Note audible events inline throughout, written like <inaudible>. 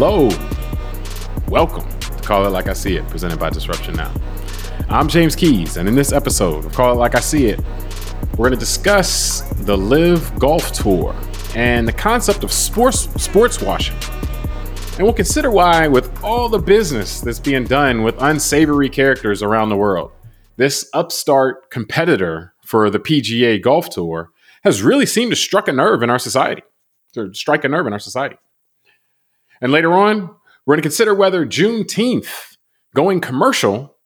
Hello. Welcome to Call It Like I See It, presented by Disruption Now. I'm James Keys, and in this episode of Call It Like I See It, we're going to discuss the LIV Golf Tour and the concept of sports sports washing. And we'll consider why, with all the business that's being done with unsavory characters around the world, this upstart competitor for the PGA Golf Tour has really seemed to strike a nerve in our society, to strike a nerve in our society. And later on, we're going to consider whether Juneteenth going commercial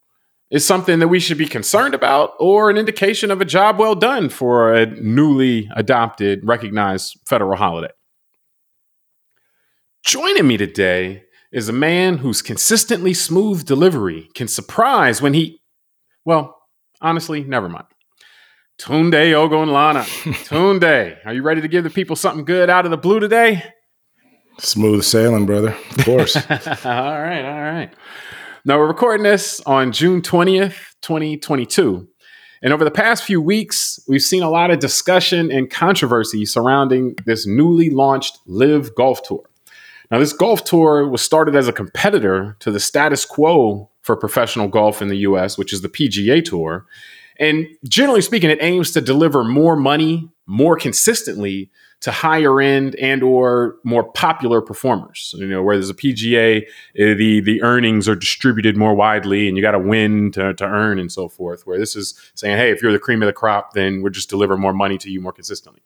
is something that we should be concerned about or an indication of a job well done for a newly adopted, recognized federal holiday. Joining me today is a man whose consistently smooth delivery can surprise when he, well, honestly, never mind. Tunde Ogunlana. <laughs> Tunde, are you ready to give the people something good out of the blue today? Smooth sailing, brother. Of course. <laughs> all right, all right. Now we're recording this on June 20th, 2022. And over the past few weeks, we've seen a lot of discussion and controversy surrounding this newly launched LIV Golf Tour. Now, this golf tour was started as a competitor to the status quo for professional golf in the US, which is the PGA Tour. And generally speaking, it aims to deliver more money more consistently to higher end and or more popular performers. You know, where there's a PGA, eh, the the earnings are distributed more widely, and you got to win to, to earn and so forth. Where this is saying, hey, if you're the cream of the crop, then we'll just deliver more money to you more consistently.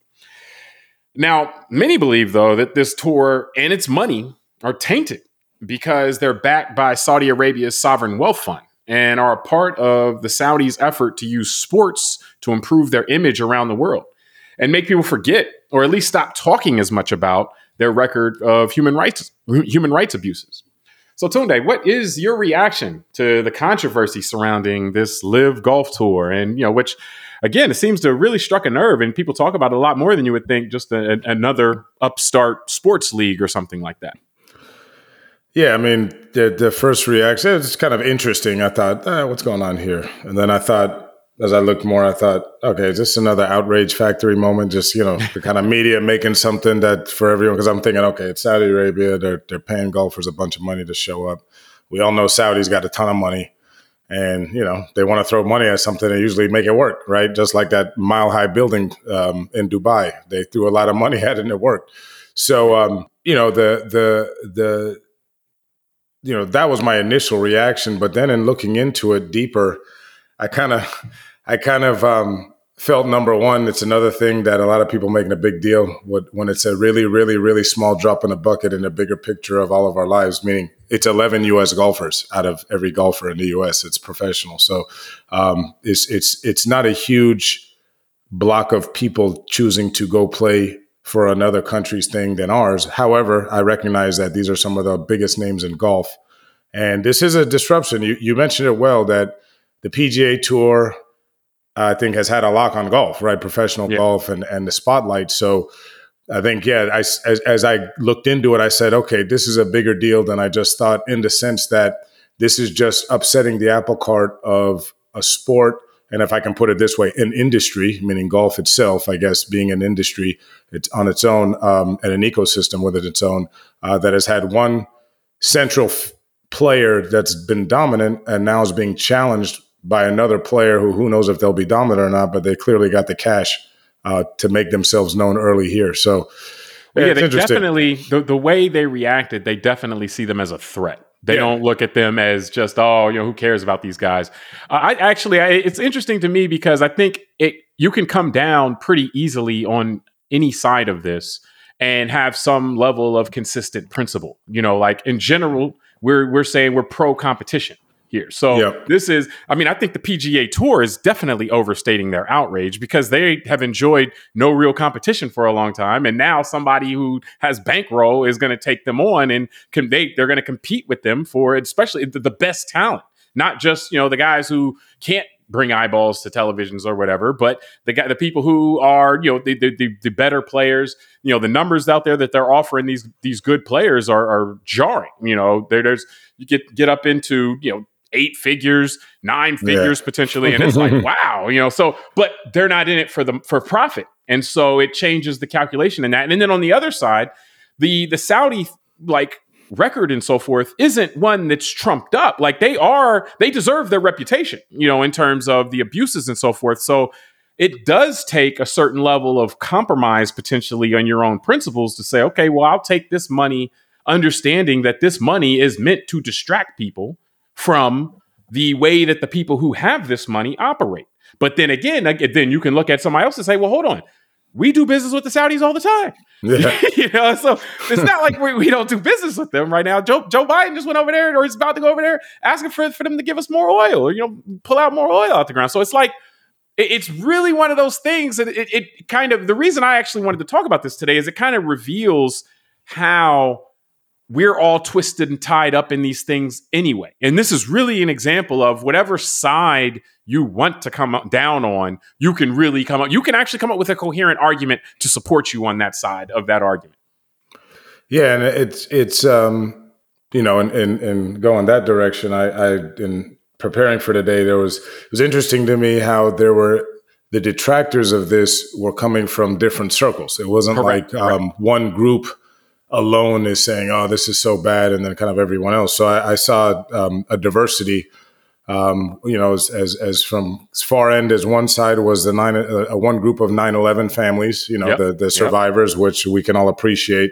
Now, many believe though that this tour and its money are tainted because they're backed by Saudi Arabia's sovereign wealth fund and are a part of the Saudis' effort to use sports to improve their image around the world and make people forget or at least stop talking as much about their record of human rights human rights abuses. So Tunde, what is your reaction to the controversy surrounding this LIV golf tour and you know which again it seems to really struck a nerve and people talk about it a lot more than you would think just a, another upstart sports league or something like that. Yeah, I mean, the the first reaction it's kind of interesting. I thought, eh, what's going on here? And then I thought, as I looked more, I thought, okay, is this another outrage factory moment? Just you know, the kind of media making something that for everyone. Because I'm thinking, okay, it's Saudi Arabia. They're they're paying golfers a bunch of money to show up. We all know Saudi's got a ton of money, and you know they want to throw money at something. They usually make it work, right? Just like that mile high building um, in Dubai, they threw a lot of money <laughs> at it and it worked. So um, you know the the the you know that was my initial reaction, but then in looking into it deeper, I kind of I kind of um, felt number one, it's another thing that a lot of people making a big deal when it's a really, really, really small drop in a bucket in a bigger picture of all of our lives, meaning it's 11 U.S. golfers out of every golfer in the U.S. It's professional. So um, it's, it's, it's not a huge block of people choosing to go play for another country's thing than ours. However, I recognize that these are some of the biggest names in golf. And this is a disruption. You, you mentioned it well that the PGA Tour, I think has had a lock on golf, right? Professional yeah. golf and and the spotlight. So I think yeah, I, as as I looked into it, I said, okay, this is a bigger deal than I just thought. In the sense that this is just upsetting the apple cart of a sport. And if I can put it this way, an industry, meaning golf itself, I guess being an industry, it's on its own um, and an ecosystem with its own uh, that has had one central f- player that's been dominant and now is being challenged by another player who who knows if they'll be dominant or not, but they clearly got the cash uh, to make themselves known early here. So yeah, yeah they definitely the, the way they reacted, they definitely see them as a threat. They yeah. don't look at them as just oh, you know, who cares about these guys? Uh, I actually, I, it's interesting to me because I think it you can come down pretty easily on any side of this and have some level of consistent principle. You know, like in general, we're we're saying we're pro competition So yep. this is, I mean, I think the PGA Tour is definitely overstating their outrage because they have enjoyed no real competition for a long time, and now somebody who has bankroll is going to take them on, and can they they're going to compete with them for especially the, the best talent, not just you know the guys who can't bring eyeballs to televisions or whatever but the guy the people who are you know the, the, the better players. You know the numbers out there that they're offering these these good players are, are jarring. You know there, there's you get get up into you know eight figures, nine figures yeah. potentially, and it's like <laughs> wow, you know. So, but they're not in it for the for profit, and so it changes the calculation in that. And then on the other side, the the Saudi like record and so forth isn't one that's trumped up. Like they are, they deserve their reputation, you know, in terms of the abuses and so forth. So it does take a certain level of compromise potentially on your own principles to say, okay, well, I'll take this money, understanding that this money is meant to distract people from the way that the people who have this money operate. But then again, then you can look at somebody else and say, well, hold on. We do business with the Saudis all the time. Yeah. <laughs> you know, so it's not like we, we, don't do business with them right now. Joe, Joe Biden just went over there or he's about to go over there asking for, for them to give us more oil or, you know, pull out more oil out the ground. So it's like, it, it's really one of those things that it, it kind of, the reason I actually wanted to talk about this today is it kind of reveals how we're all twisted and tied up in these things anyway. And this is really an example of whatever side you want to come down on, you can really come up, you can actually come up with a coherent argument to support you on that side of that argument. Yeah, and it's it's um, you know, and and and going that direction, I I in preparing for today, there was it was interesting to me how there were the detractors of this were coming from different circles. It wasn't Correct. like um, one group alone is saying, "Oh, this is so bad," and then kind of everyone else. So I, I saw um, a diversity. Um, you know, as, as, as from as far end as one side was the nine, uh, one group of 9-11 families, you know, yep. the, the survivors, yep. which we can all appreciate,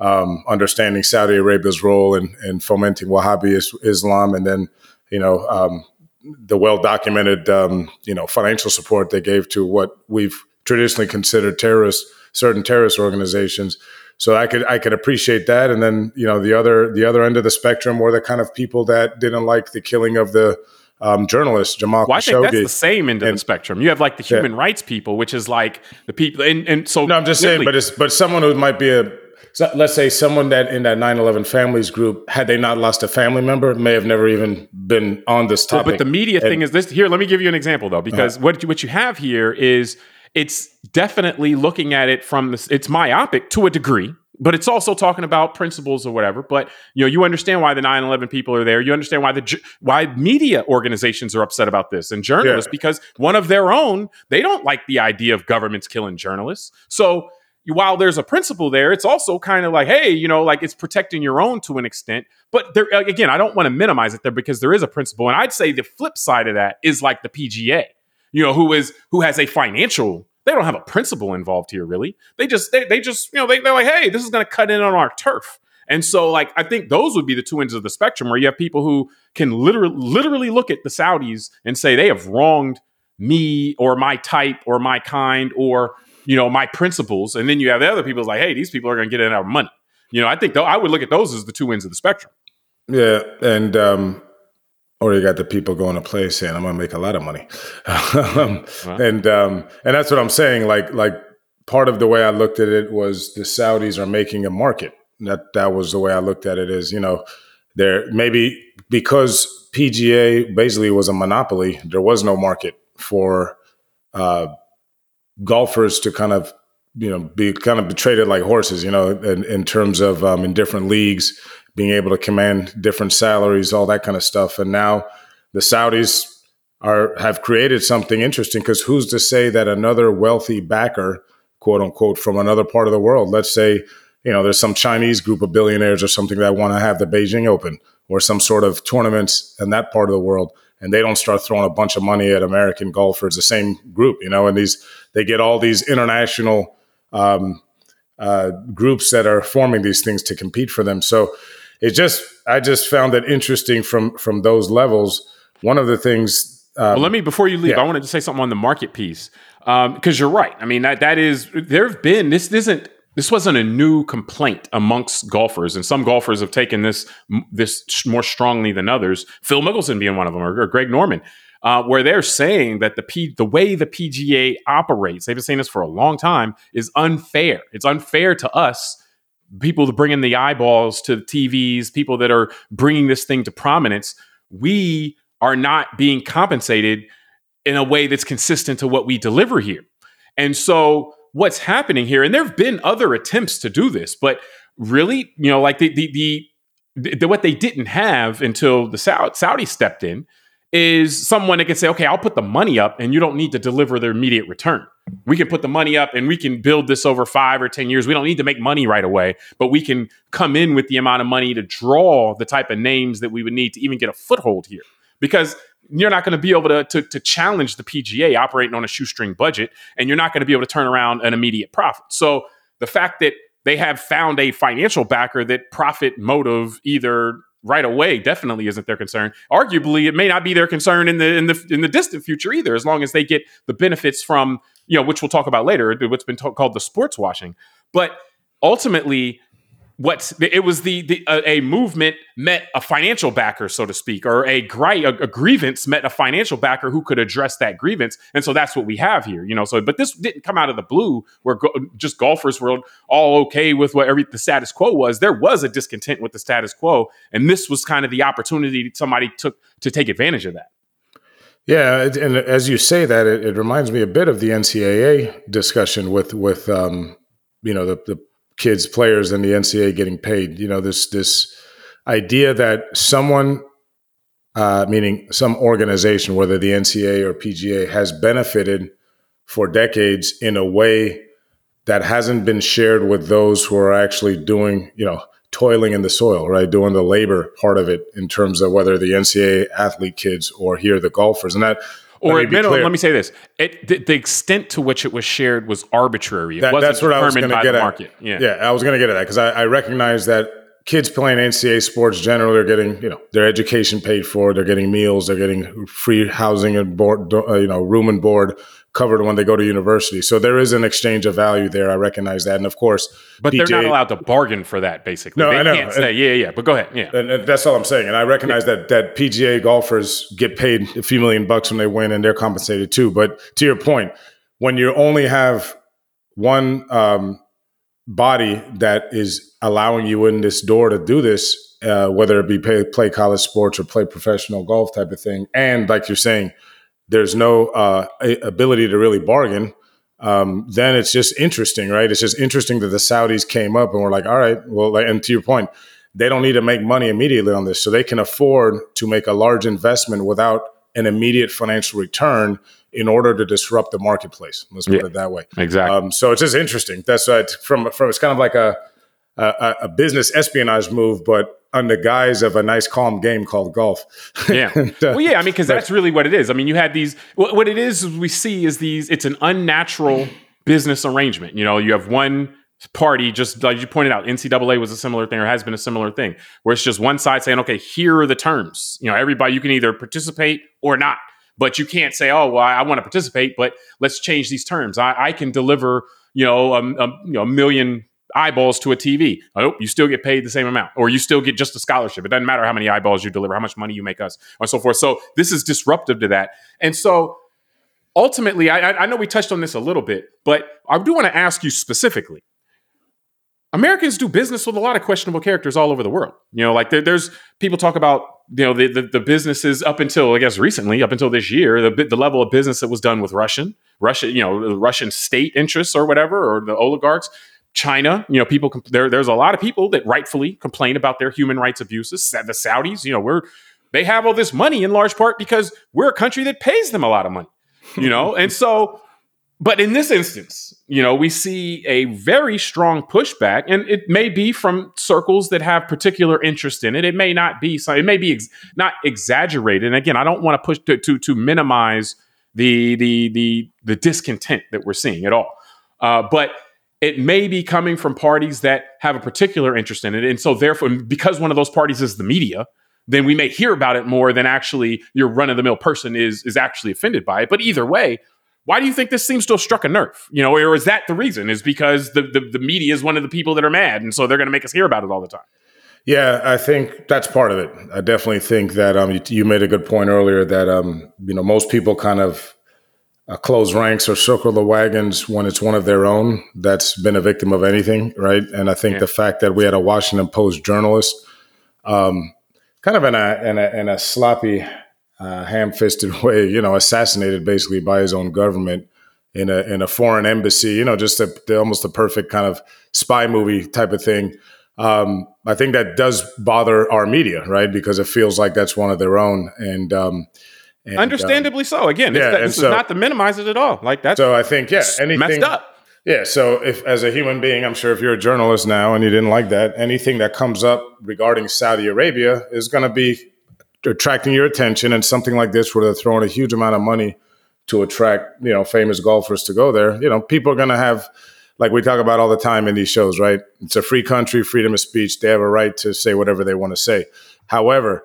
um, understanding Saudi Arabia's role in, in fomenting Wahhabi Islam, and then, you know, um, the well documented, um, you know, financial support they gave to what we've traditionally considered terrorist, certain terrorist organizations so I could I could appreciate that. And then you know the other the other end of the spectrum were the kind of people that didn't like the killing of the um, journalist Jamal well, I think that's the same end of and, the spectrum. You have like the human yeah. rights people, which is like the people, and, and so no, I'm just saying, but it's but someone who might be a so let's say someone that in that 9-11 families group had they not lost a family member may have never even been on this topic but the media and, thing is this here let me give you an example though because uh-huh. what, you, what you have here is it's definitely looking at it from this it's myopic to a degree but it's also talking about principles or whatever but you know you understand why the 9-11 people are there. You understand why the why media organizations are upset about this and journalists yeah. because one of their own they don't like the idea of governments killing journalists. So while there's a principle there it's also kind of like hey you know like it's protecting your own to an extent but there again i don't want to minimize it there because there is a principle and i'd say the flip side of that is like the pga you know, who is who has a financial they don't have a principle involved here really. They just they, they just you know they, they're like hey this is going to cut in on our turf. And so like i think those would be the two ends of the spectrum where you have people who can literally literally look at the saudis and say they have wronged me or my type or my kind or you know my principles. And then you have the other people like hey these people are going to get in our money. You know i think though i would look at those as the two ends of the spectrum. Yeah and um or you got the people going to play saying, "I'm going to make a lot of money," <laughs> um, wow. and um, and that's what I'm saying. Like like part of the way I looked at it was the Saudis are making a market. That that was the way I looked at it. Is you know, there maybe because PGA basically was a monopoly, there was no market for uh, golfers to kind of you know be kind of traded like horses. You know, in, in terms of um, in different leagues being able to command different salaries, all that kind of stuff. And now the Saudis are have created something interesting because who's to say that another wealthy backer, quote unquote, from another part of the world, let's say, you know, there's some Chinese group of billionaires or something that want to have the Beijing Open or some sort of tournaments in that part of the world. And they don't start throwing a bunch of money at American golfers, the same group, you know, and these, they get all these international um, uh, groups that are forming these things to compete for them. So it just I just found it interesting from from those levels. One of the things. Um, well, let me before you leave. Yeah. I wanted to say something on the market piece because um, you're right. I mean that that is there have been this isn't this wasn't a new complaint amongst golfers, and some golfers have taken this this more strongly than others. Phil Mickelson being one of them, or, or Greg Norman, uh, where they're saying that the P, the way the PGA operates, they've been saying this for a long time, is unfair. It's unfair to us people to bring in the eyeballs to the TVs, people that are bringing this thing to prominence, we are not being compensated in a way that's consistent to what we deliver here. And so what's happening here, and there have been other attempts to do this, but really, you know, like the the the, the what they didn't have until the Saudi stepped in is someone that can say, okay, I'll put the money up and you don't need to deliver the immediate return. We can put the money up and we can build this over five or 10 years. We don't need to make money right away, but we can come in with the amount of money to draw the type of names that we would need to even get a foothold here. Because you're not going to be able to, to, to challenge the PGA operating on a shoestring budget, and you're not going to be able to turn around an immediate profit. So the fact that they have found a financial backer that profit motive either right away definitely isn't their concern. Arguably, it may not be their concern in the in the in the distant future either, as long as they get the benefits from you know, which we'll talk about later, what's been t- called the sports washing. But ultimately, what it was the, the a movement met a financial backer so to speak or a, gri- a, a, grievance met a financial backer who could address that grievance. And so that's what we have here you know so but this didn't come out of the blue where go- just golfers were all okay with what every the status quo was. There was a discontent with the status quo and this was kind of the opportunity somebody took to take advantage of that. Yeah, and as you say that, it, it reminds me a bit of the NCAA discussion with with um, you know the, the kids, players in the NCAA getting paid. You know, this this idea that someone, uh, meaning some organization, whether the NCAA or PGA, has benefited for decades in a way that hasn't been shared with those who are actually doing, you know, toiling in the soil, right? Doing the labor part of it in terms of whether the NCAA athlete kids or here the golfers. And that or at minimum, let me say this: it, the, the, extent to which it was shared was arbitrary. It that, wasn't that's what I was going to get at. Market. Yeah. yeah, I was going to get at that because I, I recognize that kids playing NCAA sports generally are getting you know their education paid for, they're getting meals, they're getting free housing and board, uh, you know, room and board covered when they go to university. So there is an exchange of value there. I recognize that, and of course, but PJ, they're not allowed to bargain for that. Basically, no, they I know. can't say, yeah, yeah. But go ahead, yeah. And, and that's all I'm saying. And I recognize yeah. that that PGA golfers get paid a few million bucks when they win, and they're compensated too. But to your point, when you only have one um, body that is allowing you in this door to do this, uh, whether it be pay, play college sports or play professional golf type of thing, and like you're saying there's no uh, ability to really bargain, um, then it's just interesting, right? It's just interesting that the Saudis came up and were like, all right, well, like, and to your point, they don't need to make money immediately on this. So they can afford to make a large investment without an immediate financial return in order to disrupt the marketplace. Let's put yeah, it that way. Exactly. Um, so it's just interesting. That's uh, from, from, it's kind of like a, a, a business espionage move, but on the guise of a nice calm game called golf. yeah. <laughs> and, uh, well, yeah. I mean, because that's really what it is. I mean, you had these. What it is we see is these. It's an unnatural business arrangement. You know, you have one party, just like you pointed out, NCAA was a similar thing or has been a similar thing, where it's just one side saying, "Okay, here are the terms." You know, everybody you can either participate or not, but you can't say, "Oh, well, I, I want to participate, but let's change these terms." I, I can deliver, you know, a, a, you know, a million eyeballs to a TV. Oh, you still get paid the same amount, or you still get just a scholarship. It doesn't matter how many eyeballs you deliver, how much money you make us, and so forth. So this is disruptive to that. And so ultimately, I, I know we touched on this a little bit, but I do want to ask you specifically. Americans do business with a lot of questionable characters all over the world. You know, like there, there's people talk about you know the, the, the businesses up until I guess recently, up until this year, the the level of business that was done with Russian, Russia, you know, the Russian state interests or whatever, or the oligarchs. China, you know, people there. There's a lot of people that rightfully complain about their human rights abuses. The Saudis, you know, we're they have all this money in large part because we're a country that pays them a lot of money, you know, <laughs> and so. But in this instance, you know, we see a very strong pushback, and it may be from circles that have particular interest in it. It may not be. so It may be ex- not exaggerated. And again, I don't want to push to, to to minimize the the the the discontent that we're seeing at all. Uh, but it may be coming from parties that have a particular interest in it. And so, therefore, because one of those parties is the media, then we may hear about it more than actually your run of the mill person is, is actually offended by it. But either way, why do you think this seems to have struck a nerve? You know, or is that the reason? Is because the, the, the media is one of the people that are mad. And so they're going to make us hear about it all the time. Yeah, I think that's part of it. I definitely think that um, you, you, made a good point earlier that um, you know most people kind of uh, close ranks or circle the wagons when it's one of their own that's been a victim of anything, right? And I think yeah. the fact that we had a Washington Post journalist, um, kind of in a in a, in a sloppy, uh, ham-fisted <laughs> way, you know, assassinated basically by his own government in a in a foreign embassy, you know, just a, almost a perfect kind of spy movie type of thing. Um, I think that does bother our media, right? Because it feels like that's one of their own, and um, And, Understandably um, so. Again, yeah, this so, is not to minimize it at all. Like that's so. I think yeah, anything messed up. Yeah. So if as a human being, I'm sure if you're a journalist now and you didn't like that, anything that comes up regarding Saudi Arabia is going to be attracting your attention, and something like this where they're throwing a huge amount of money to attract you know famous golfers to go there. You know, people are going to have like we talk about all the time in these shows, right? It's a free country, freedom of speech. They have a right to say whatever they want to say. However,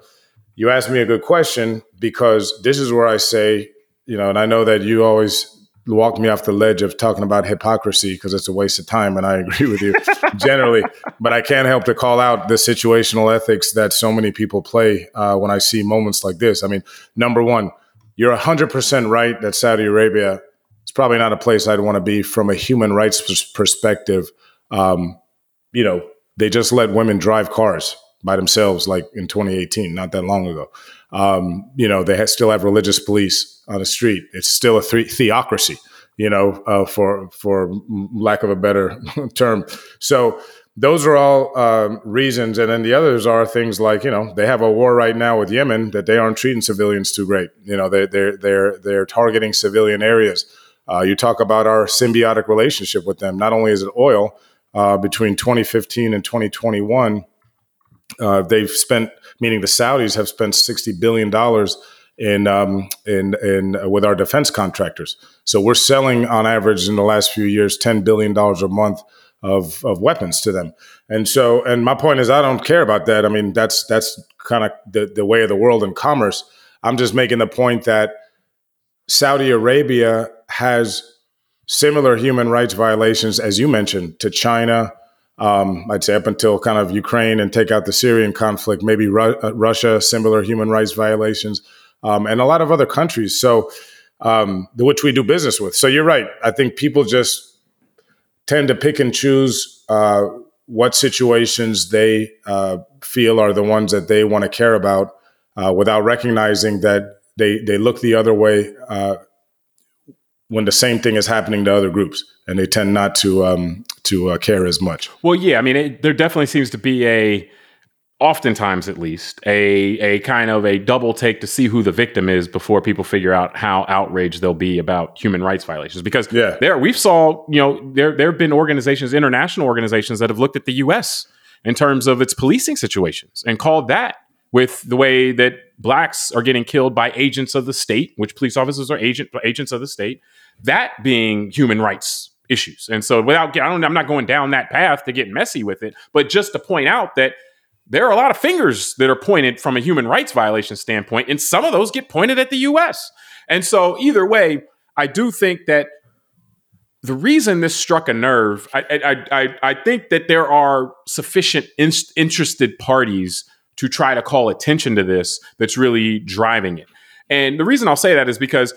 you asked me a good question because this is where I say, you know, and I know that you always walk me off the ledge of talking about hypocrisy because it's a waste of time, and I <laughs> agree with you generally. But I can't help to call out the situational ethics that so many people play uh, when I see moments like this. I mean, number one, you're 100% right that Saudi Arabia is probably not a place I'd want to be from a human rights perspective. Um, you know, they just let women drive cars by themselves, like in 2018, not that long ago. Um, you know, they have, still have religious police on the street. It's still a th- theocracy, you know, uh, for for lack of a better <laughs> term. So those are all um, reasons, and then the others are things like you know they have a war right now with Yemen that they aren't treating civilians too great. You know, they they're they're they're targeting civilian areas. Uh, you talk about our symbiotic relationship with them. Not only is it oil, uh, between 2015 and 2021 uh, they've spent, meaning the Saudis have spent sixty billion dollars in um, in in uh, with our defense contractors. So we're selling on average in the last few years ten billion dollars a month of of weapons to them. And so, and my point is, I don't care about that. I mean, that's that's kind of the the way of the world in commerce. I'm just making the point that Saudi Arabia has similar human rights violations, as you mentioned, to China, um, I'd say up until kind of Ukraine and take out the Syrian conflict, maybe Ru- uh, Russia, similar human rights violations, um, and a lot of other countries. So, um, which we do business with. So you're right. I think people just tend to pick and choose uh, what situations they uh, feel are the ones that they want to care about, uh, without recognizing that they they look the other way uh, when the same thing is happening to other groups, and they tend not to um, to uh, care as much. Well, yeah, I mean, it, there definitely seems to be a, oftentimes at least, a a kind of a double take to see who the victim is before people figure out how outraged they'll be about human rights violations. Because yeah. there, we've saw, you know, there there have been organizations, international organizations, that have looked at the U.S. in terms of its policing situations and called that with the way that blacks are getting killed by agents of the state, which police officers are agent agents of the state, that being human rights issues. And so without I don't I'm not going down that path to get messy with it, but just to point out that there are a lot of fingers that are pointed from a human rights violation standpoint, and some of those get pointed at the US. And so either way, I do think that the reason this struck a nerve, I, I, I, I think that there are sufficient in- interested parties to try to call attention to this that's really driving it. And the reason I'll say that is because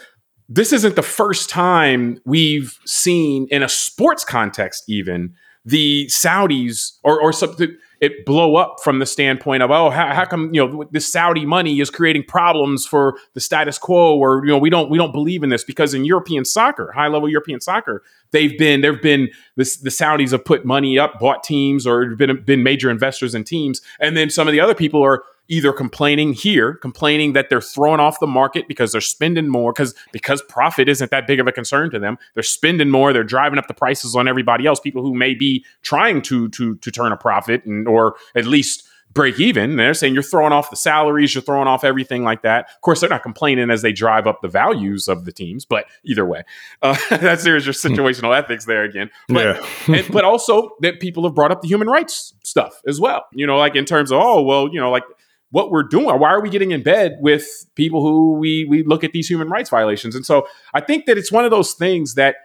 this isn't the first time we've seen in a sports context, even the Saudis or or something it blow up from the standpoint of oh how, how come you know this Saudi money is creating problems for the status quo or you know we don't we don't believe in this because in European soccer high level European soccer they've been there've been this, the Saudis have put money up bought teams or been been major investors in teams. And then some of the other people are either complaining here, complaining that they're thrown off the market because they're spending more because because profit isn't that big of a concern to them. They're spending more, they're driving up the prices on everybody else, people who may be trying to to to turn a profit and or at least break even. they're saying you're throwing off the salaries, you're throwing off everything like that. Of course, they're not complaining as they drive up the values of the teams, but either way, uh, <laughs> that's there's your hmm. situational ethics there again. But, yeah. <laughs> and, but also that people have brought up the human rights stuff as well. You know, like in terms of oh well, you know, like what we're doing. Why are we getting in bed with people who we we look at these human rights violations? And so I think that it's one of those things that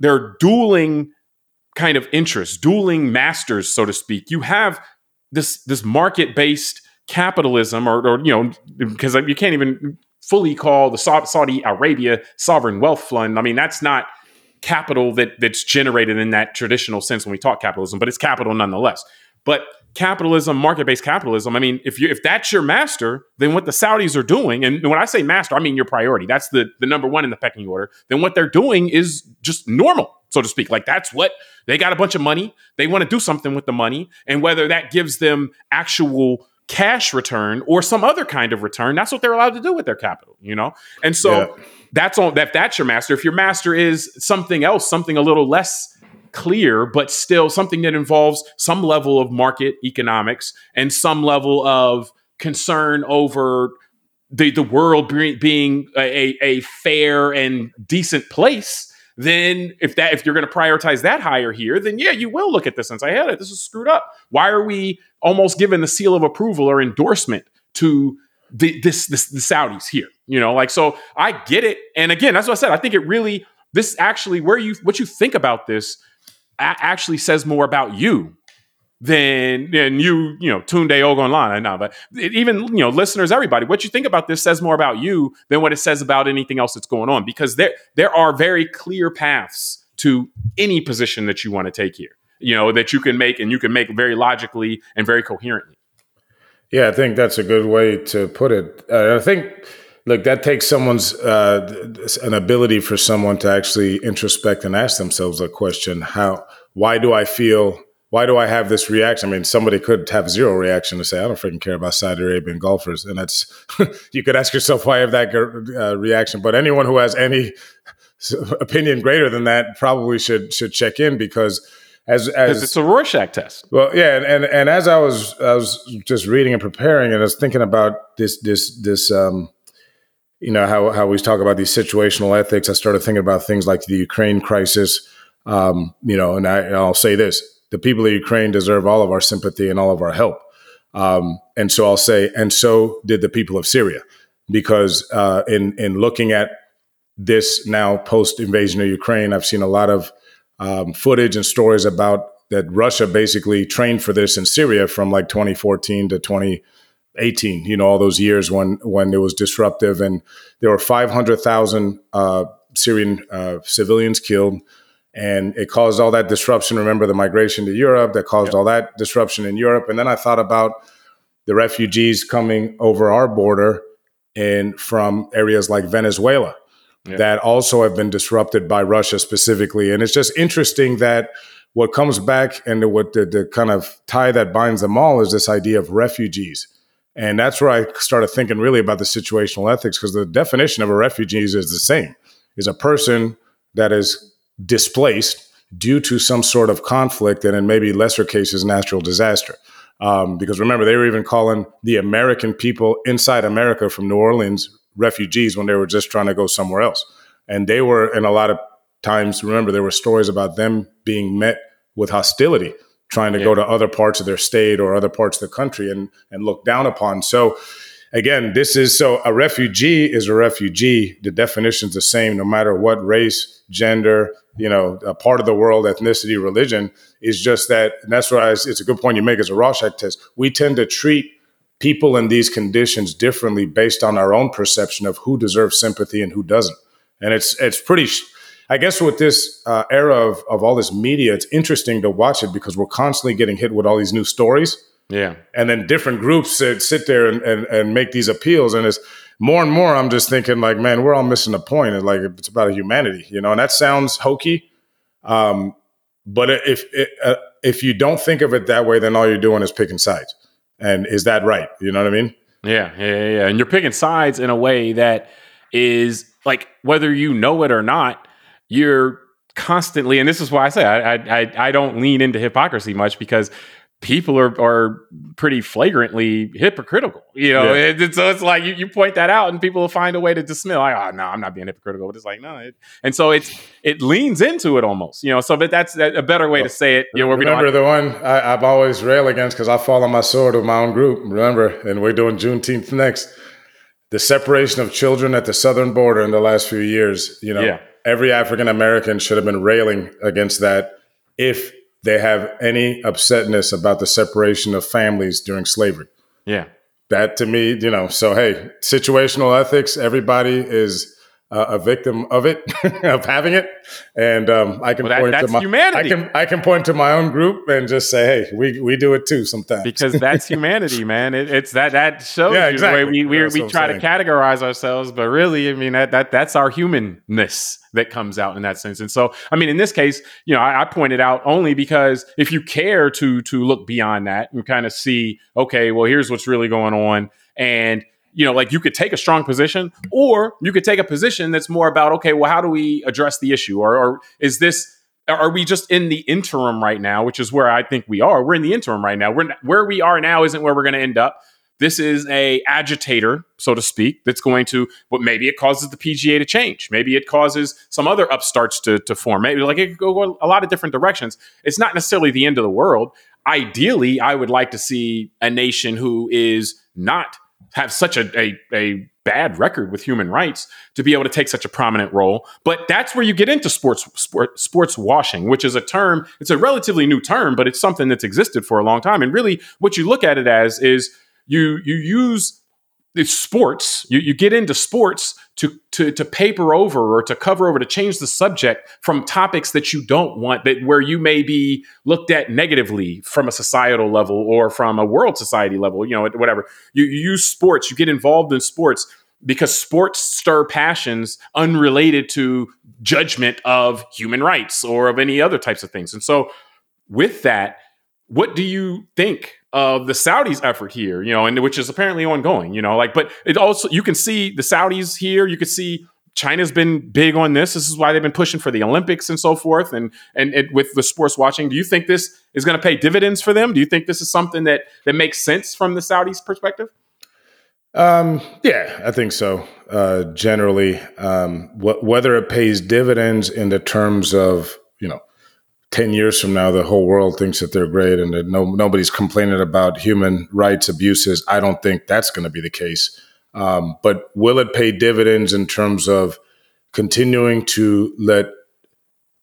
they're dueling kind of interests, dueling masters, so to speak. You have this this market based capitalism, or, or you know, because you can't even fully call the Saudi Arabia sovereign wealth fund. I mean, that's not capital that that's generated in that traditional sense when we talk capitalism, but it's capital nonetheless. But capitalism, market-based capitalism. I mean, if you if that's your master, then what the Saudis are doing, and when I say master, I mean your priority. That's the the number one in the pecking order. Then what they're doing is just normal, so to speak. Like that's what they got a bunch of money. They want to do something with the money, and whether that gives them actual cash return or some other kind of return. That's what they're allowed to do with their capital, you know? And so yeah. that's all that that's your master. If your master is something else, something a little less clear, but still something that involves some level of market economics and some level of concern over the, the world being a, a fair and decent place, then if that if you're going to prioritize that higher here, then yeah, you will look at this and say, "Hey, this is screwed up. Why are we almost giving the seal of approval or endorsement to the, this, this the Saudis here?" You know, like so. I get it, and again, that's what I said. I think it really this actually where you what you think about this actually says more about you than than you you know Tunde Ogunlana now. But even you know listeners, everybody, what you think about this says more about you than what it says about anything else that's going on because there there are very clear paths to any position that you want to take here. You know that you can make and you can make very logically and very coherently. Yeah, I think that's a good way to put it. Uh, I think look that takes someone's uh, an ability for someone to actually introspect and ask themselves a question how why do i feel why do i have this reaction i mean somebody could have zero reaction to say i don't freaking care about saudi arabian golfers and that's <laughs> you could ask yourself why I have that uh, reaction but anyone who has any opinion greater than that probably should should check in because as as it's a Rorschach test. Well, yeah, and, and and as I was I was just reading and preparing, and I was thinking about this this this um you know how how we talk about these situational ethics. I started thinking about things like the Ukraine crisis. Um, you know, and, I, will say this: the people of Ukraine deserve all of our sympathy and all of our help. Um, and so I'll say, and so did the people of Syria, because uh, in in looking at this now post invasion of Ukraine, I've seen a lot of um, footage and stories about that Russia basically trained for this in Syria from like 2014 to 20. 18, you know, all those years when when it was disruptive, and there were 500,000 uh, Syrian uh, civilians killed, and it caused all that disruption. Remember the migration to Europe that caused all that disruption in Europe, and then I thought about the refugees coming over our border and from areas like Venezuela that also have been disrupted by Russia specifically, and it's just interesting that what comes back and what the, the kind of tie that binds them all is this idea of refugees and that's where I started thinking really about the situational ethics because the definition of a refugee is the same is a person that is displaced due to some sort of conflict and in maybe lesser cases natural disaster. Um, because remember, they were even calling the American people inside America from New Orleans refugees when they were just trying to go somewhere else. And they were, in a lot of times, remember, there were stories about them being met with hostility trying to yeah. go to other parts of their state or other parts of the country and and look down upon. So again, this is so a refugee is a refugee. The definition is the same no matter what race, gender, you know, a part of the world, ethnicity, religion. Is just that, and that's why it's a good point you make as a Rorschach test. We tend to treat people in these conditions differently based on our own perception of who deserves sympathy and who doesn't. And it's it's pretty I guess with this uh, era of, of all this media, it's interesting to watch it because we're constantly getting hit with all these new stories. Yeah. And then different groups sit, sit there and, and, and make these appeals. And it's more and more, I'm just thinking, like, man, we're all missing the point. And like, it's about humanity, you know, and that sounds hokey. Um, but if, uh, if you don't think of it that way, then all you're doing is picking sides. And is that right? You know what I mean? Yeah, yeah, yeah. And you're picking sides in a way that is like whether you know it or not, you're constantly, and this is why I say I, I, I don't lean into hypocrisy much because people are are pretty flagrantly hypocritical. You know, yeah. it, so it's like you, you point that out, and people will find a way to dismiss. Like, oh no, I'm not being hypocritical. But it's like no, it, and so it's it leans into it almost. You know, so but that's a better way to say it. You know, remember the one I, have always rail against because I fall on my sword with my own group. Remember, and we're doing Juneteenth next. The separation of children at the southern border in the last few years. You know. Yeah every African American should have been railing against that if they have any upsetness about the separation of families during slavery. Yeah. That to me, you know, so hey, situational ethics, everybody is uh, a victim of it, <laughs> of having it, and um, I can well, that, point to my humanity. I can I can point to my own group and just say, hey, we we do it too sometimes because that's <laughs> humanity, man. It, it's that that shows yeah, exactly. the way we we, we try to categorize ourselves, but really, I mean that that that's our humanness that comes out in that sense. And so, I mean, in this case, you know, I, I pointed out only because if you care to to look beyond that and kind of see, okay, well, here's what's really going on, and you know, like you could take a strong position, or you could take a position that's more about, okay, well, how do we address the issue, or, or is this are we just in the interim right now, which is where I think we are. We're in the interim right now. We're where we are now isn't where we're going to end up. This is a agitator, so to speak, that's going to, but maybe it causes the PGA to change. Maybe it causes some other upstarts to, to form. Maybe like it could go a lot of different directions. It's not necessarily the end of the world. Ideally, I would like to see a nation who is not have such a, a, a bad record with human rights to be able to take such a prominent role. But that's where you get into sports sport, sports washing, which is a term. It's a relatively new term, but it's something that's existed for a long time. And really, what you look at it as is you you use sports you, you get into sports to, to to paper over or to cover over to change the subject from topics that you don't want that where you may be looked at negatively from a societal level or from a world society level you know whatever. You, you use sports you get involved in sports because sports stir passions unrelated to judgment of human rights or of any other types of things. And so with that what do you think of the Saudis' effort here, you know, and which is apparently ongoing, you know, like, but it also, you can see the Saudis here, you can see China's been big on this. This is why they've been pushing for the Olympics and so forth. And, and it, with the sports washing, do you think this is going to pay dividends for them? Do you think this is something that, that makes sense from the Saudis' perspective? Um, yeah, I think so. Uh, generally, um, wh- whether it pays dividends in the terms of, you know, 10 years from now, the whole world thinks that they're great and that no, nobody's complaining about human rights abuses. I don't think that's going to be the case. Um, but will it pay dividends in terms of continuing to let,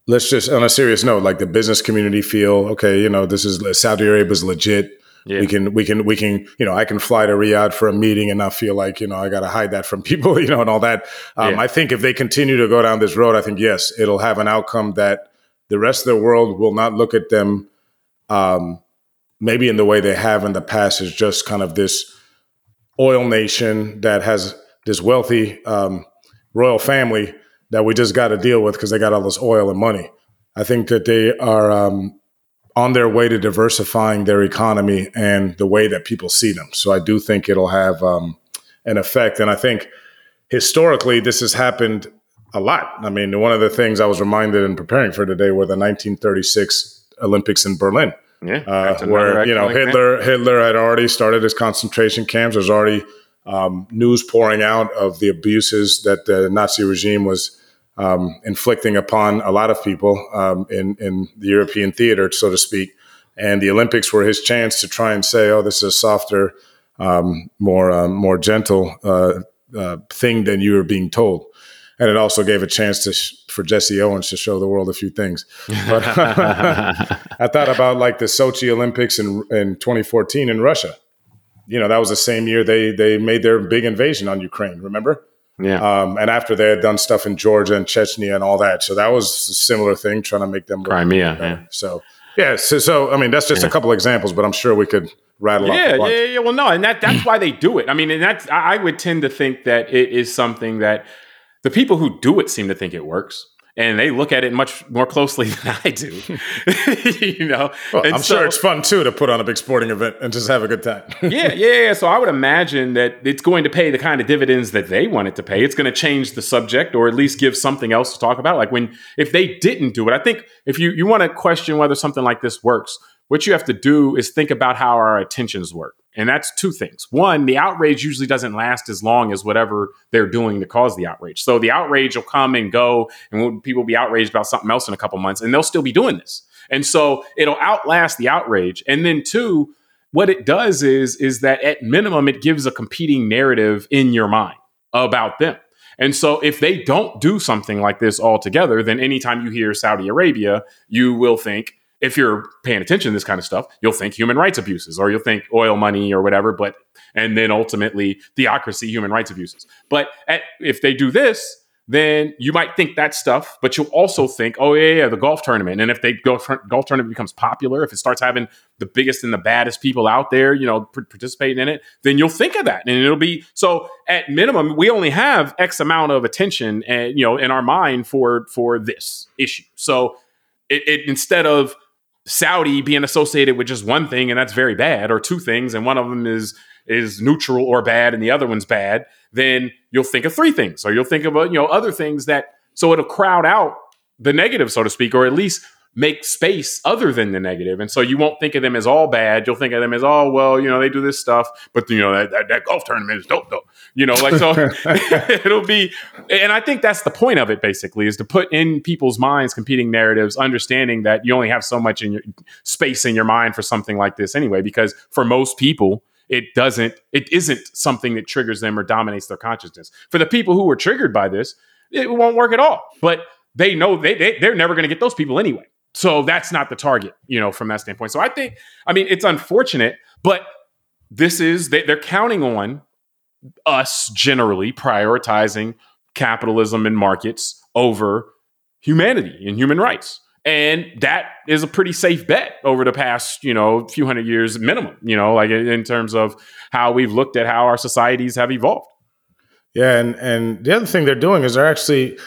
let's just on a serious note, like the business community feel, okay, you know, this is Saudi arabia's legit. Yeah. We can, we can, we can, you know, I can fly to Riyadh for a meeting and not feel like, you know, I got to hide that from <laughs> people, you know, and all that. Um, yeah. I think if they continue to go down this road, I think, yes, it'll have an outcome that the rest of the world will not look at them um, maybe in the way they have in the past as just kind of this oil nation that has this wealthy um, royal family that we just got to deal with because they got all this oil and money. I think that they are um, on their way to diversifying their economy and the way that people see them. So I do think it'll have um, an effect. And I think historically, this has happened a lot. I mean, one of the things I was reminded in preparing for today were the 1936 Olympics in Berlin. Yeah, uh, where you know Hitler Hitler had already started his concentration camps. There's already um, news pouring out of the abuses that the Nazi regime was um, inflicting upon a lot of people um, in in the European theater, so to speak. And the Olympics were his chance to try and say, "Oh, this is a softer, um, more uh, more gentle uh, uh, thing than you were being told." And it also gave a chance to sh- for Jesse Owens to show the world a few things. But <laughs> I thought about like the Sochi Olympics in in 2014 in Russia. You know, that was the same year they they made their big invasion on Ukraine. Remember? Yeah. Um, and after they had done stuff in Georgia and Chechnya and all that, so that was a similar thing, trying to make them Crimea. Yeah. So yeah, so, so I mean, that's just yeah. a couple examples, but I'm sure we could rattle yeah, Yeah, yeah, Well, no, and that that's why they do it. I mean, and that's I would tend to think that it is something that the people who do it seem to think it works and they look at it much more closely <laughs> than I do. <laughs> you know, well, I'm so, sure it's fun too to put on a big sporting event and just have a good time. <laughs> yeah, yeah, yeah. So I would imagine that it's going to pay the kind of dividends that they want it to pay. It's going to change the subject or at least give something else to talk about. Like when if they didn't do it, I think if you you want to question whether something like this works, what you have to do is think about how our attentions work. And that's two things. One, the outrage usually doesn't last as long as whatever they're doing to cause the outrage. So the outrage will come and go, and people will be outraged about something else in a couple months, and they'll still be doing this. And so it'll outlast the outrage. And then two, what it does is is that at minimum it gives a competing narrative in your mind about them. And so if they don't do something like this altogether, then anytime you hear Saudi Arabia, you will think if you're paying attention to this kind of stuff, you'll think human rights abuses or you'll think oil money or whatever, but and then ultimately theocracy, human rights abuses. But at, if they do this, then you might think that stuff, but you'll also think, oh yeah, yeah, the golf tournament. And if they go golf tournament becomes popular, if it starts having the biggest and the baddest people out there, you know, participating in it, then you'll think of that, and it'll be so. At minimum, we only have X amount of attention, and you know, in our mind for for this issue. So it, it instead of Saudi being associated with just one thing and that's very bad, or two things, and one of them is is neutral or bad and the other one's bad, then you'll think of three things. Or you'll think of uh, you know other things that so it'll crowd out the negative so to speak or at least make space other than the negative. And so you won't think of them as all bad. You'll think of them as oh well you know they do this stuff. But you know that, that, that golf tournament is dope though. You know like so <laughs> <laughs> it'll be and i think that's the point of it basically is to put in people's minds competing narratives understanding that you only have so much in your space in your mind for something like this anyway because for most people it doesn't it isn't something that triggers them or dominates their consciousness. For the people who were triggered by this it won't work at all. But they know they, they they're never going to get those people anyway so that's not the target you know from that standpoint. So i think i mean it's unfortunate but this is they, they're counting on us generally prioritizing capitalism and markets over humanity and human rights. And that is a pretty safe bet over the past you know few hundred years minimum you know like in terms of how we've looked at how our societies have evolved. Yeah and and the other thing they're doing is they're actually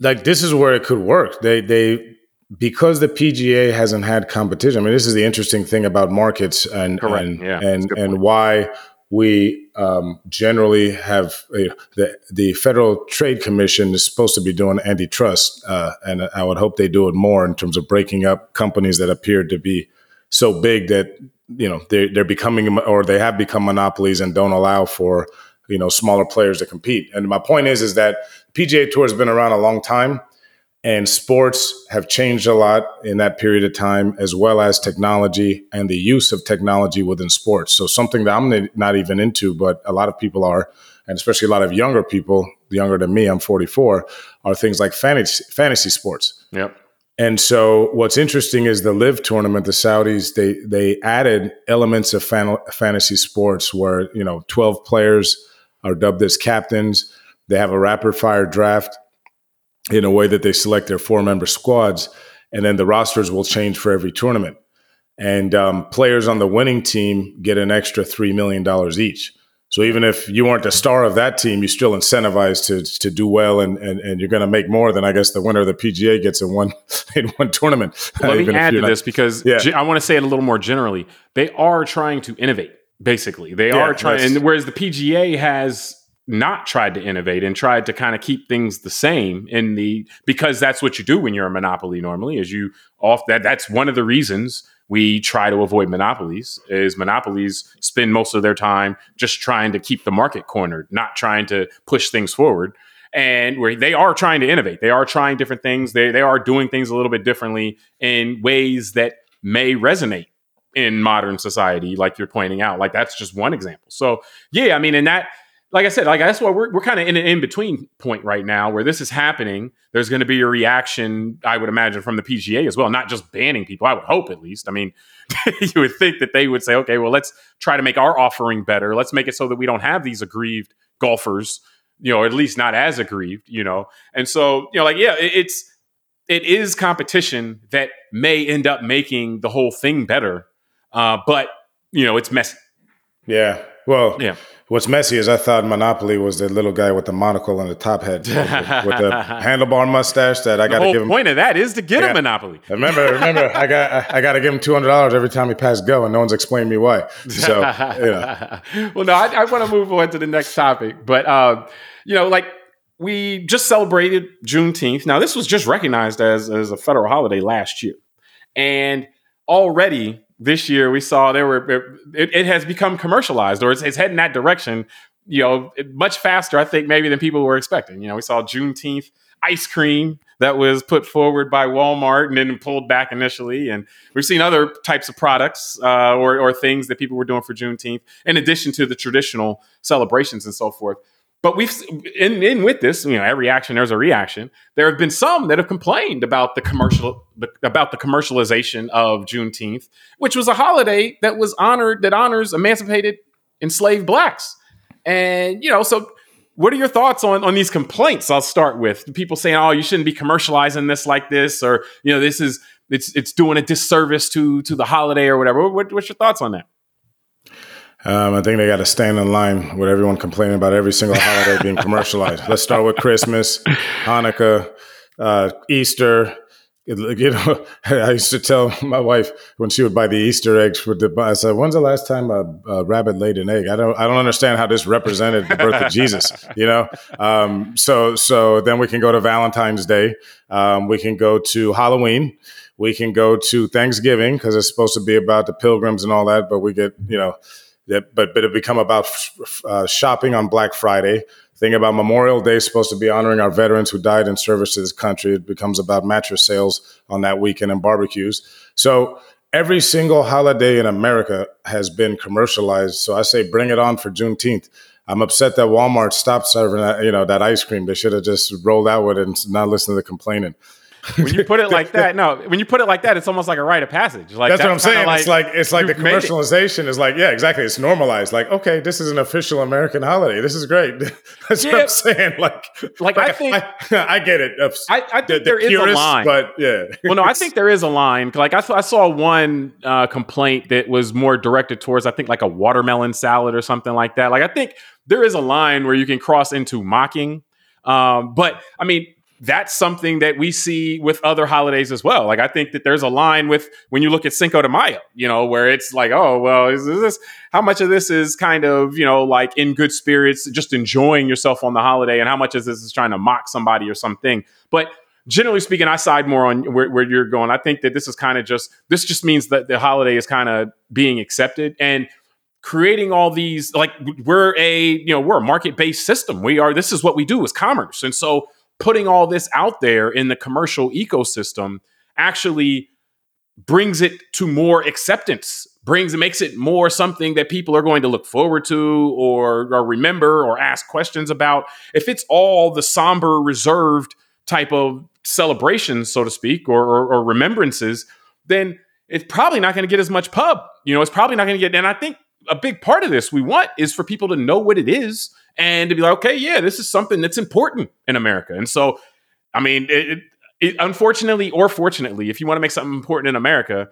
like this is where it could work. They they because the PGA hasn't had competition. I mean, this is the interesting thing about markets and Correct. and yeah, and, and why we um, generally have uh, the the Federal Trade Commission is supposed to be doing antitrust, uh, and I would hope they do it more in terms of breaking up companies that appear to be so big that you know they're they're becoming or they have become monopolies and don't allow for you know smaller players to compete. And my point is is that PGA Tour has been around a long time and sports have changed a lot in that period of time, as well as technology and the use of technology within sports. So, something that I'm not even into, but a lot of people are, and especially a lot of younger people, younger than me, I'm 44, are things like fantasy, fantasy sports. Yep. And so, what's interesting is the LIV tournament. The Saudis they they added elements of fan, fantasy sports where you know 12 players are dubbed as captains. They have a rapid fire draft in a way that they select their four member squads, and then the rosters will change for every tournament. And um, players on the winning team get an extra $3 million each. So even if you weren't the star of that team, you're still incentivized to to do well, and and, and you're going to make more than I guess the winner of the PGA gets in one <laughs> in one tournament. Let <laughs> me add to not, this because yeah. I want to say it a little more generally. They are trying to innovate. Basically, they yeah, are trying, and whereas the PGA has not tried to innovate and tried to kind of keep things the same in the because that's what you do when you're a monopoly normally is you off that that's one of the reasons we try to avoid monopolies is monopolies spend most of their time just trying to keep the market cornered not trying to push things forward. And where they are trying to innovate they are trying different things they, they are doing things a little bit differently in ways that may resonate in modern society like you're pointing out like that's just one example. So yeah i mean in that like I said, like that's why we're we're kind of in an in between point right now where this is happening. There's going to be a reaction, I would imagine, from the PGA as well, not just banning people. I would hope at least. I mean, <laughs> you would think that they would say, okay, well, let's try to make our offering better. Let's make it so that we don't have these aggrieved golfers, you know, at least not as aggrieved, you know. And so, you know, like yeah, it, it's it is competition that may end up making the whole thing better, uh, but you know, it's messy. Yeah. Well, yeah. What's messy is I thought Monopoly was the little guy with the monocle and the top hat with the, with the <laughs> handlebar mustache that I got to give him. The point of that is to get yeah. a Monopoly. Remember, remember, I got I, I got to give him two hundred dollars every time he passed go, and no one's explained me why. So, <laughs> well, no, I, I want to move on to the next topic, but um, you know, like we just celebrated Juneteenth. Now, this was just recognized as as a federal holiday last year, and already this year we saw there were it, it has become commercialized or it's, it's heading that direction you know much faster i think maybe than people were expecting. You know we saw juneteenth ice cream that was put forward by walmart and then pulled back initially. And we've seen other types of products uh, or, or things that people were doing for juneteenth in addition to the traditional celebrations and so forth but we've in, in with this, you know, every action there's a reaction. There have been some that have complained about the commercial the, about the commercialization of Juneteenth, which was a holiday that was honored that honors emancipated enslaved blacks. And you know, so what are your thoughts on on these complaints? I'll start with people saying, "Oh, you shouldn't be commercializing this like this," or you know, this is it's it's doing a disservice to to the holiday or whatever. What, what's your thoughts on that? Um, I think they got to stand in line with everyone complaining about every single holiday being commercialized. Let's start with Christmas, Hanukkah, uh, Easter, you know, <laughs> I used to tell my wife when she would buy the Easter eggs for the. I said, "When's the last time a, a, rabbit laid an egg?" I don't. I don't understand how this represented the birth of Jesus. You know. Um, so so then we can go to Valentine's Day. Um, we can go to Halloween. We can go to Thanksgiving because it's supposed to be about the pilgrims and all that. But we get you know, that, but but it become about uh, shopping on Black Friday. Think about Memorial Day, supposed to be honoring our veterans who died in service to this country. It becomes about mattress sales on that weekend and barbecues. So every single holiday in America has been commercialized. So I say, bring it on for Juneteenth. I'm upset that Walmart stopped serving that, you know, that ice cream. They should have just rolled out with it and not listened to the complaining when you put it like that, no, when you put it like that, it's almost like a rite of passage. Like that's, that's what I'm saying. Like, it's like it's like the commercialization is like, yeah, exactly. It's normalized. Like, okay, this is an official American holiday. This is great. <laughs> that's yeah. what I'm saying. Like, like, like I think I, <laughs> I, get it. I, I think the, the there purist, is a line, but yeah. well, no, I <laughs> think there is a line. Like I, I saw one uh, complaint that was more directed towards, I think, like a watermelon salad or something like that. Like I think there is a line where you can cross into mocking. Um, but I mean, that's something that we see with other holidays as well. Like I think that there's a line with when you look at Cinco de Mayo, you know, where it's like, oh well, is, is this how much of this is kind of you know like in good spirits, just enjoying yourself on the holiday, and how much of this is trying to mock somebody or something. But generally speaking, I side more on where, where you're going. I think that this is kind of just this just means that the holiday is kind of being accepted and creating all these like we're a you know we're a market based system. We are this is what we do is commerce, and so putting all this out there in the commercial ecosystem actually brings it to more acceptance brings makes it more something that people are going to look forward to or, or remember or ask questions about. If it's all the somber reserved type of celebrations so to speak or, or, or remembrances then it's probably not going to get as much pub. You know it's probably not going to get and i think a big part of this we want is for people to know what it is and to be like, okay, yeah, this is something that's important in America. And so, I mean, it, it, unfortunately or fortunately, if you want to make something important in America,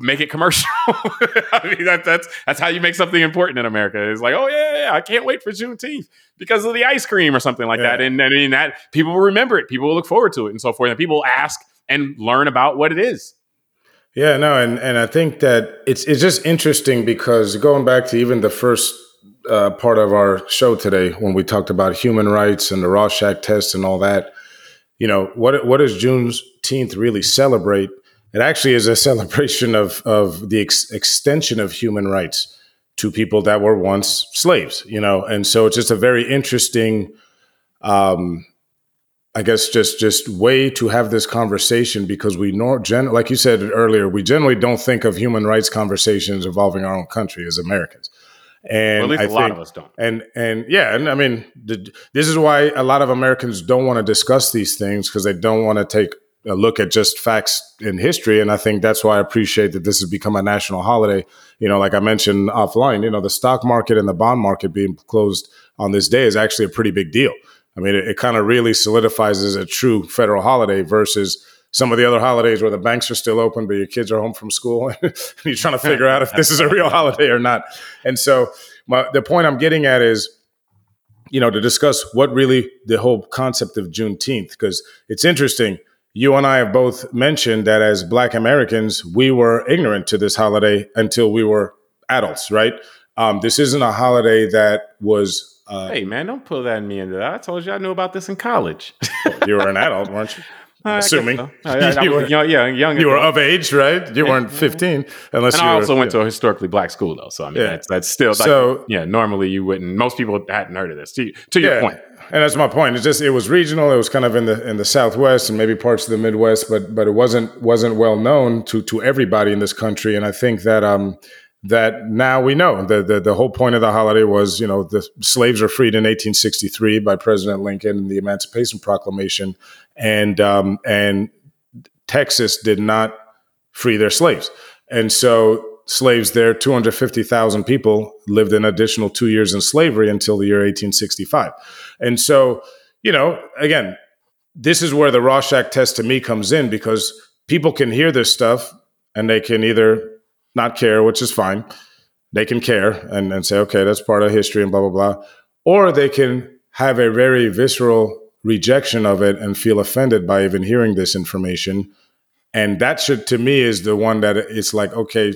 make it commercial. <laughs> I mean, that, that's that's how you make something important in America. It's like, oh yeah, yeah, I can't wait for Juneteenth because of the ice cream or something like yeah. that. And I mean, that people will remember it, people will look forward to it, and so forth. And people ask and learn about what it is. Yeah, no, and and I think that it's it's just interesting because going back to even the first uh, part of our show today when we talked about human rights and the Rorschach test and all that. You know, what what does Juneteenth really celebrate? It actually is a <laughs> celebration of of the ex- extension of human rights to people that were once slaves. You know, and so it's just a very interesting. Um, I guess just just way to have this conversation because we nor gen like you said earlier, we generally don't think of human rights conversations involving our own country as Americans. And well, at least I a think, lot of us don't. And and yeah, and I mean, the, this is why a lot of Americans don't want to discuss these things because they don't want to take a look at just facts in history. And I think that's why I appreciate that this has become a national holiday. You know, like I mentioned offline, you know, the stock market and the bond market being closed on this day is actually a pretty big deal. I mean, it, it kind of really solidifies as a true federal holiday versus some of the other holidays where the banks are still open, but your kids are home from school <laughs> and you're trying to figure out if this is a real <laughs> holiday or not. And so my, the point I'm getting at is, you know, to discuss what really the whole concept of Juneteenth, because it's interesting. You and I have both mentioned that as Black Americans, we were ignorant to this holiday until we were adults, right? Um, this isn't a holiday that was. Uh, hey, man, don't pull that in me into that. I told you I knew about this in college. you were an <laughs> adult, weren't you? Assuming so. I, I, <laughs> you were, young, yeah, young. You were of age, right? You weren't fifteen, unless. And I also were, went yeah. to a historically black school, though. So I mean, yeah. that's, that's still like, so. Yeah, normally you wouldn't. Most people hadn't heard of this. To, to your yeah, point, and that's my point. It's just it was regional. It was kind of in the in the Southwest and maybe parts of the Midwest, but but it wasn't wasn't well known to to everybody in this country. And I think that um that now we know. The, the, the whole point of the holiday was you know the slaves were freed in 1863 by President Lincoln and the Emancipation Proclamation, and um, and Texas did not free their slaves, and so slaves there, 250,000 people lived an additional two years in slavery until the year 1865. And so, you know, again, this is where the Rorschach test to me comes in because people can hear this stuff and they can either not care, which is fine. They can care and, and say, okay, that's part of history and blah, blah, blah. Or they can have a very visceral rejection of it and feel offended by even hearing this information. And that should, to me, is the one that it's like, okay,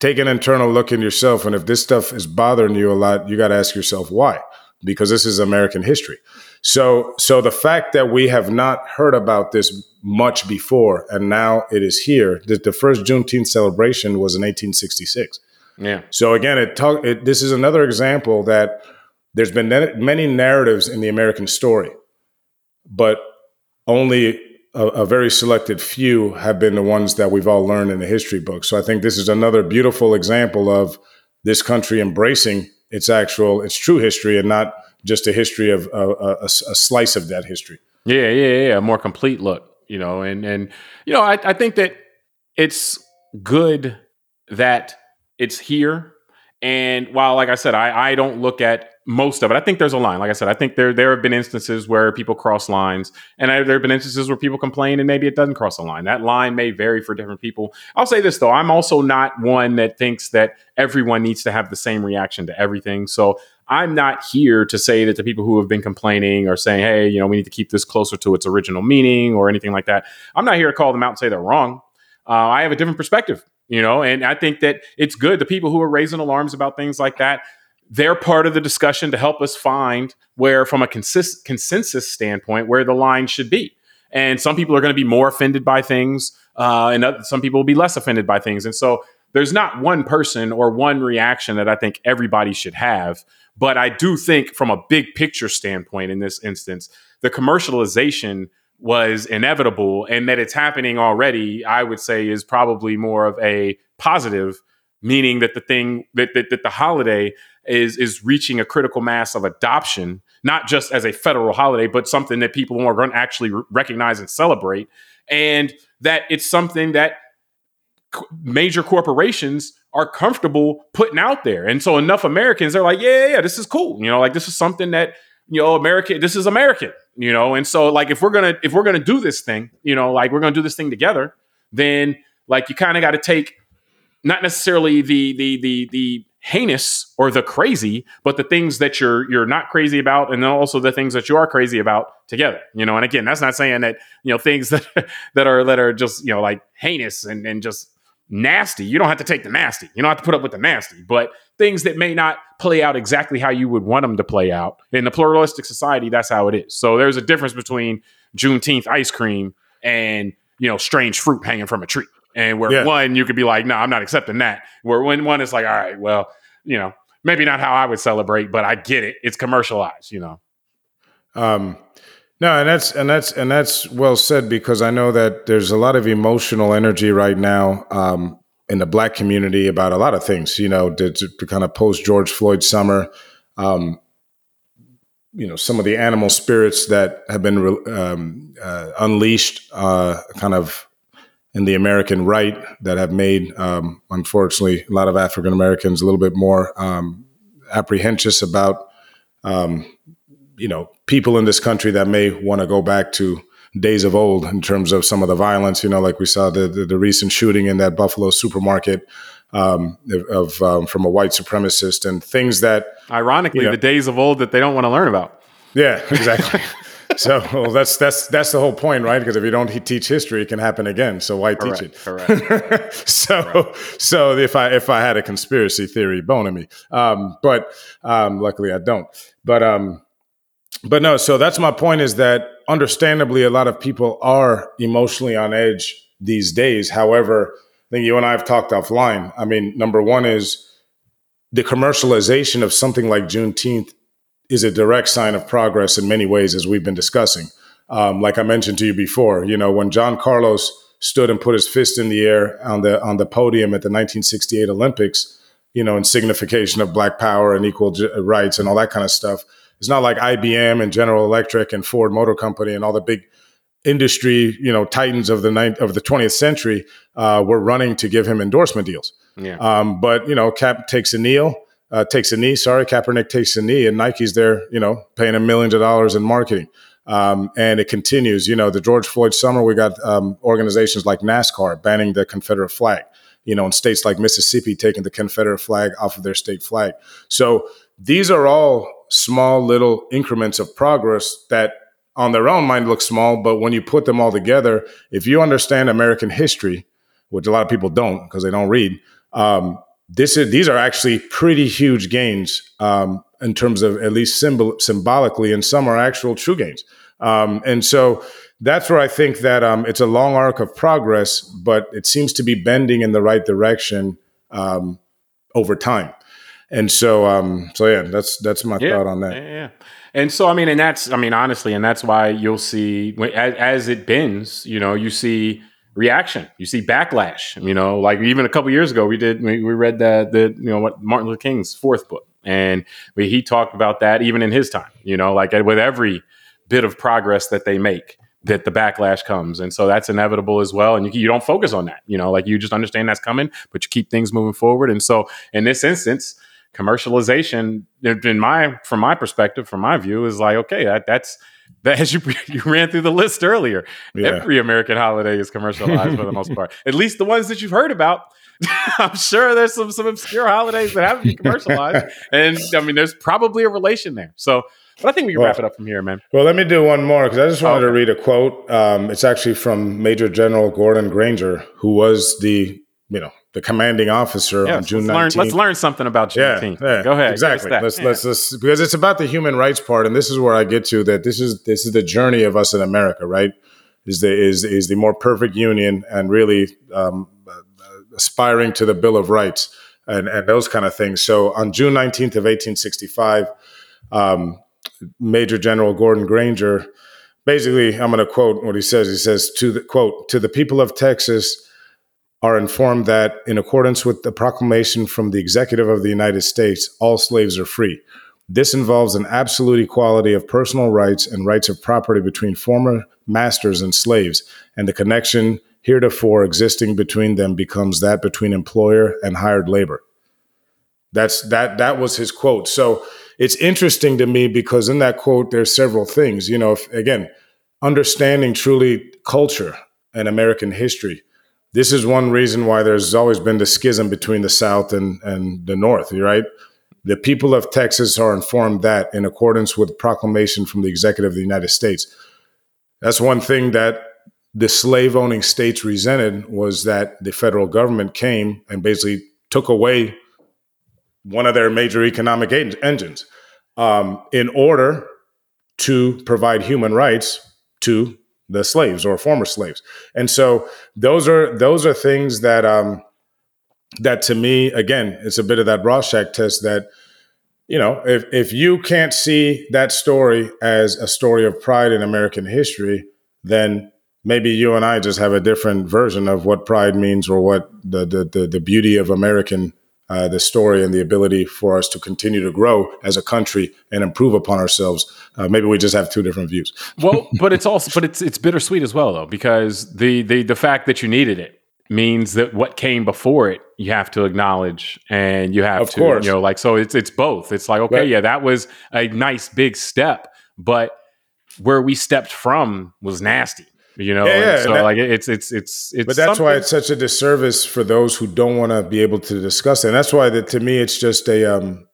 take an internal look in yourself. And if this stuff is bothering you a lot, you got to ask yourself why, because this is American history. So, so the fact that we have not heard about this much before, and now it is here. That the first Juneteenth celebration was in 1866. Yeah. So again, it, talk, it this is another example that there's been many narratives in the American story, but only a, a, very selected few have been the ones that we've all learned in the history books. So I think this is another beautiful example of this country embracing its actual, its true history, and not just a history of uh, uh, a, a, a slice of that history. Yeah, yeah, yeah, a more complete look, you know, and and you know, I, I think that it's good that it's here. And while, like I said, I, I don't look at most of it. I think there's a line. Like I said, I think there there have been instances where people cross lines, and I, there have been instances where people complain, and maybe it doesn't cross a line. That line may vary for different people. I'll say this though: I'm also not one that thinks that everyone needs to have the same reaction to everything. So I'm not here to say that the people who have been complaining or saying, "Hey, you know, we need to keep this closer to its original meaning" or anything like that. I'm not here to call them out and say they're wrong. Uh, I have a different perspective, you know, and I think that it's good. The people who are raising alarms about things like that they're part of the discussion to help us find where, from a consist- consensus standpoint, where the line should be. And some people are going to be more offended by things, uh, and other, some people will be less offended by things. And so there's not one person or one reaction that I think everybody should have. But I do think, from a big picture standpoint, in this instance, the commercialization was inevitable and that it's happening already, I would say is probably more of a positive, meaning that the thing that, that, that the holiday is is reaching a critical mass of adoption, not just as a federal holiday, but something that people are going to actually recognize and celebrate, and that it's something that major corporations are comfortable putting out there. And so enough Americans are like, yeah, yeah, this is cool. You know, like this is something that you know, America, this is American, you know, and so like if we're gonna if we're gonna do this thing, you know, like we're gonna do this thing together, then like you kind of got to take not necessarily the the the the heinous or the crazy, but the things that you're you're not crazy about, and then also the things that you are crazy about together. You know, and again, that's not saying that you know things <laughs> that that are that are just you know like heinous and and just nasty. You don't have to take the nasty. You don't have to put up with the nasty, but things that may not play out exactly how you would want them to play out. In the pluralistic society, that's how it is. So there's a difference between Juneteenth ice cream and you know strange fruit hanging from a tree. And where yeah. one, you could be like, no, I'm not accepting that. Where when one is like, all right, well, you know, maybe not how I would celebrate, but I get it. It's commercialized, you know. Um, no, and that's and that's and that's well said because I know that there's a lot of emotional energy right now um, in the Black community about a lot of things. You know, to, to kind of post George Floyd summer. Um, you know some of the animal spirits that have been um, uh, unleashed, uh, kind of in the American right that have made, um, unfortunately, a lot of African Americans a little bit more um, apprehensive about, um, you know, people in this country that may want to go back to days of old in terms of some of the violence. You know, like we saw the the, the recent shooting in that Buffalo supermarket. Um, of um, from a white supremacist and things that ironically you know, the days of old that they don't want to learn about yeah exactly <laughs> so well, that's that's that's the whole point, right? Because if you don't teach history, it can happen again. So why correct, teach it? Correct. <laughs> so correct. so if I if I had a conspiracy theory bone in me, um, but um, luckily I don't. But um, but no. So that's my point. Is that understandably a lot of people are emotionally on edge these days. However, I think you and I have talked offline. I mean, number one is the commercialization of something like Juneteenth is a direct sign of progress in many ways, as we've been discussing. Um, like I mentioned to you before, you know, when John Carlos stood and put his fist in the air on the on the podium at the 1968 Olympics, you know, in signification of Black Power and equal rights and all that kind of stuff. It's not like IBM and General Electric and Ford Motor Company and all the big industry, you know, titans of the ninth of the 20th century uh, were running to give him endorsement deals. Yeah. Um, but you know, Cap takes a kneel, uh, takes a knee. Sorry, Kaepernick takes a knee, and Nike's there, you know, paying him millions of dollars in marketing. Um, and it continues. You know, the George Floyd summer, we got um, organizations like NASCAR banning the Confederate flag. You know, in states like Mississippi taking the Confederate flag off of their state flag. So these are all small little increments of progress that on their own might look small, but when you put them all together, if you understand American history, which a lot of people don't because they don't read, um, this is, these are actually pretty huge gains um, in terms of at least symbol, symbolically, and some are actual true gains. Um, and so that's where I think that um, it's a long arc of progress, but it seems to be bending in the right direction um, over time. And so, um, so yeah, that's that's my yeah, thought on that. Yeah, yeah. And so, I mean, and that's, I mean, honestly, and that's why you'll see as, as it bends, you know, you see reaction, you see backlash. You know, like even a couple years ago, we did we, we read that the you know what Martin Luther King's fourth book, and we, he talked about that even in his time. You know, like with every bit of progress that they make that the backlash comes and so that's inevitable as well and you, you don't focus on that you know like you just understand that's coming but you keep things moving forward and so in this instance commercialization in my from my perspective from my view is like okay that that's that <laughs> as you you ran through the list earlier yeah. every american holiday is commercialized for the most part at least the ones that you've heard about <laughs> i'm sure there's some some obscure holidays that haven't been commercialized <laughs> and i mean there's probably a relation there so but I think we can well, wrap it up from here, man. Well, let me do one more because I just wanted okay. to read a quote. Um, it's actually from Major General Gordon Granger, who was the you know the commanding officer yeah, on June let's 19th. Learn, let's learn something about Juneteenth. Yeah, yeah, Go ahead. Exactly. Let's yeah. let's let's because it's about the human rights part, and this is where I get to that. This is this is the journey of us in America, right? Is the is is the more perfect union and really um, aspiring to the Bill of Rights and and those kind of things. So on June 19th of 1865. Um, Major General Gordon Granger, basically, I'm going to quote what he says. He says, "To the quote to the people of Texas." Are informed that, in accordance with the proclamation from the Executive of the United States, all slaves are free. This involves an absolute equality of personal rights and rights of property between former masters and slaves, and the connection heretofore existing between them becomes that between employer and hired labor. That's that that was his quote. So it's interesting to me because in that quote there's several things. You know, if, again, understanding truly culture and American history this is one reason why there's always been the schism between the South and, and the North, right? The people of Texas are informed that in accordance with proclamation from the executive of the United States. That's one thing that the slave owning states resented was that the federal government came and basically took away one of their major economic en- engines um, in order to provide human rights to the slaves or former slaves. And so those are those are things that um that to me again it's a bit of that Rorschach test that you know if if you can't see that story as a story of pride in American history then maybe you and I just have a different version of what pride means or what the the the, the beauty of American uh, the story and the ability for us to continue to grow as a country and improve upon ourselves. Uh, maybe we just have two different views. <laughs> well, but it's also but it's it's bittersweet as well though because the the the fact that you needed it means that what came before it you have to acknowledge and you have of to course. you know like so it's it's both. It's like okay, right. yeah, that was a nice big step, but where we stepped from was nasty you know yeah, so that, like it's it's it's it's but that's something. why it's such a disservice for those who don't want to be able to discuss it and that's why that to me it's just a um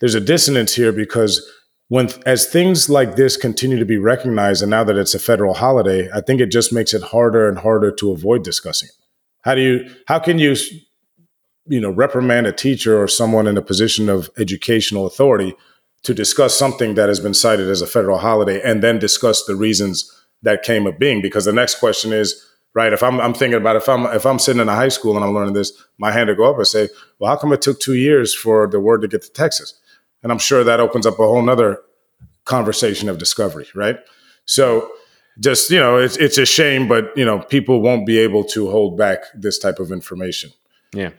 there's a dissonance here because when as things like this continue to be recognized and now that it's a federal holiday i think it just makes it harder and harder to avoid discussing it how do you how can you you know reprimand a teacher or someone in a position of educational authority to discuss something that has been cited as a federal holiday and then discuss the reasons that came of being because the next question is right if I'm, I'm thinking about if i'm if i'm sitting in a high school and i'm learning this my hand to go up and say well how come it took two years for the word to get to texas? And i'm sure that opens up a whole nother conversation of discovery right? So just you know it's, it's a shame but you know people won't be able to hold back this type of information Yeah.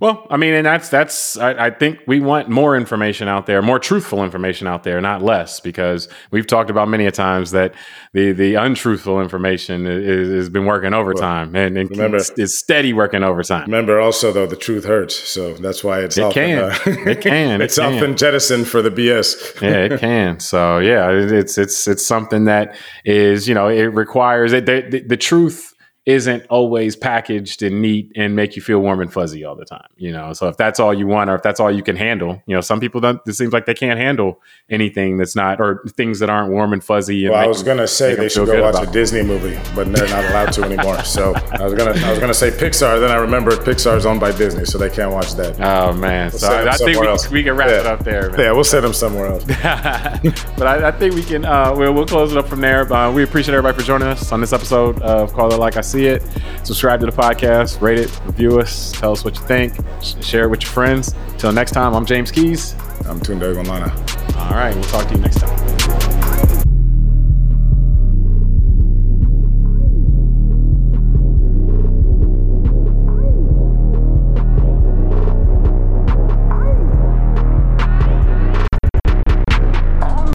Well, I mean, and that's that's I, I, think we want more information out there, more truthful information out there, not less, because we've talked about many a times that the the untruthful information has been working overtime well, and, and remember, is steady working overtime. Remember, also though, the truth hurts, so that's why it's it often, can uh, it can <laughs> it's it can. often jettisoned for the BS. yeah, it <laughs> can. So yeah, it's it's it's something that is you know it requires it the, the, the truth isn't always packaged and neat and make you feel warm and fuzzy all the time. You know, so if that's all you want or if that's all you can handle, you know, some people don't. It seems like they can't handle anything that's not or things that aren't warm and fuzzy. And well, I was gonna say they should go watch a Disney movie, but they're not allowed to anymore. <laughs> So I was gonna I was gonna say Pixar, then I remembered Pixar's owned by Disney, so they can't watch that. Oh man, we'll so I, I think we, we, can wrap yeah. it up there. Man. Yeah, we'll send them somewhere else. <laughs> but I, I, think we can. Uh, we'll, we'll close it up from there. Uh, we appreciate everybody for joining us on this episode of Call It Like I See It. Subscribe to the podcast, rate it, review us, tell us what you think, share it with your friends. Until next time, I'm James Keys. I'm Tunde Ogunlana. All right, we'll talk to you next time.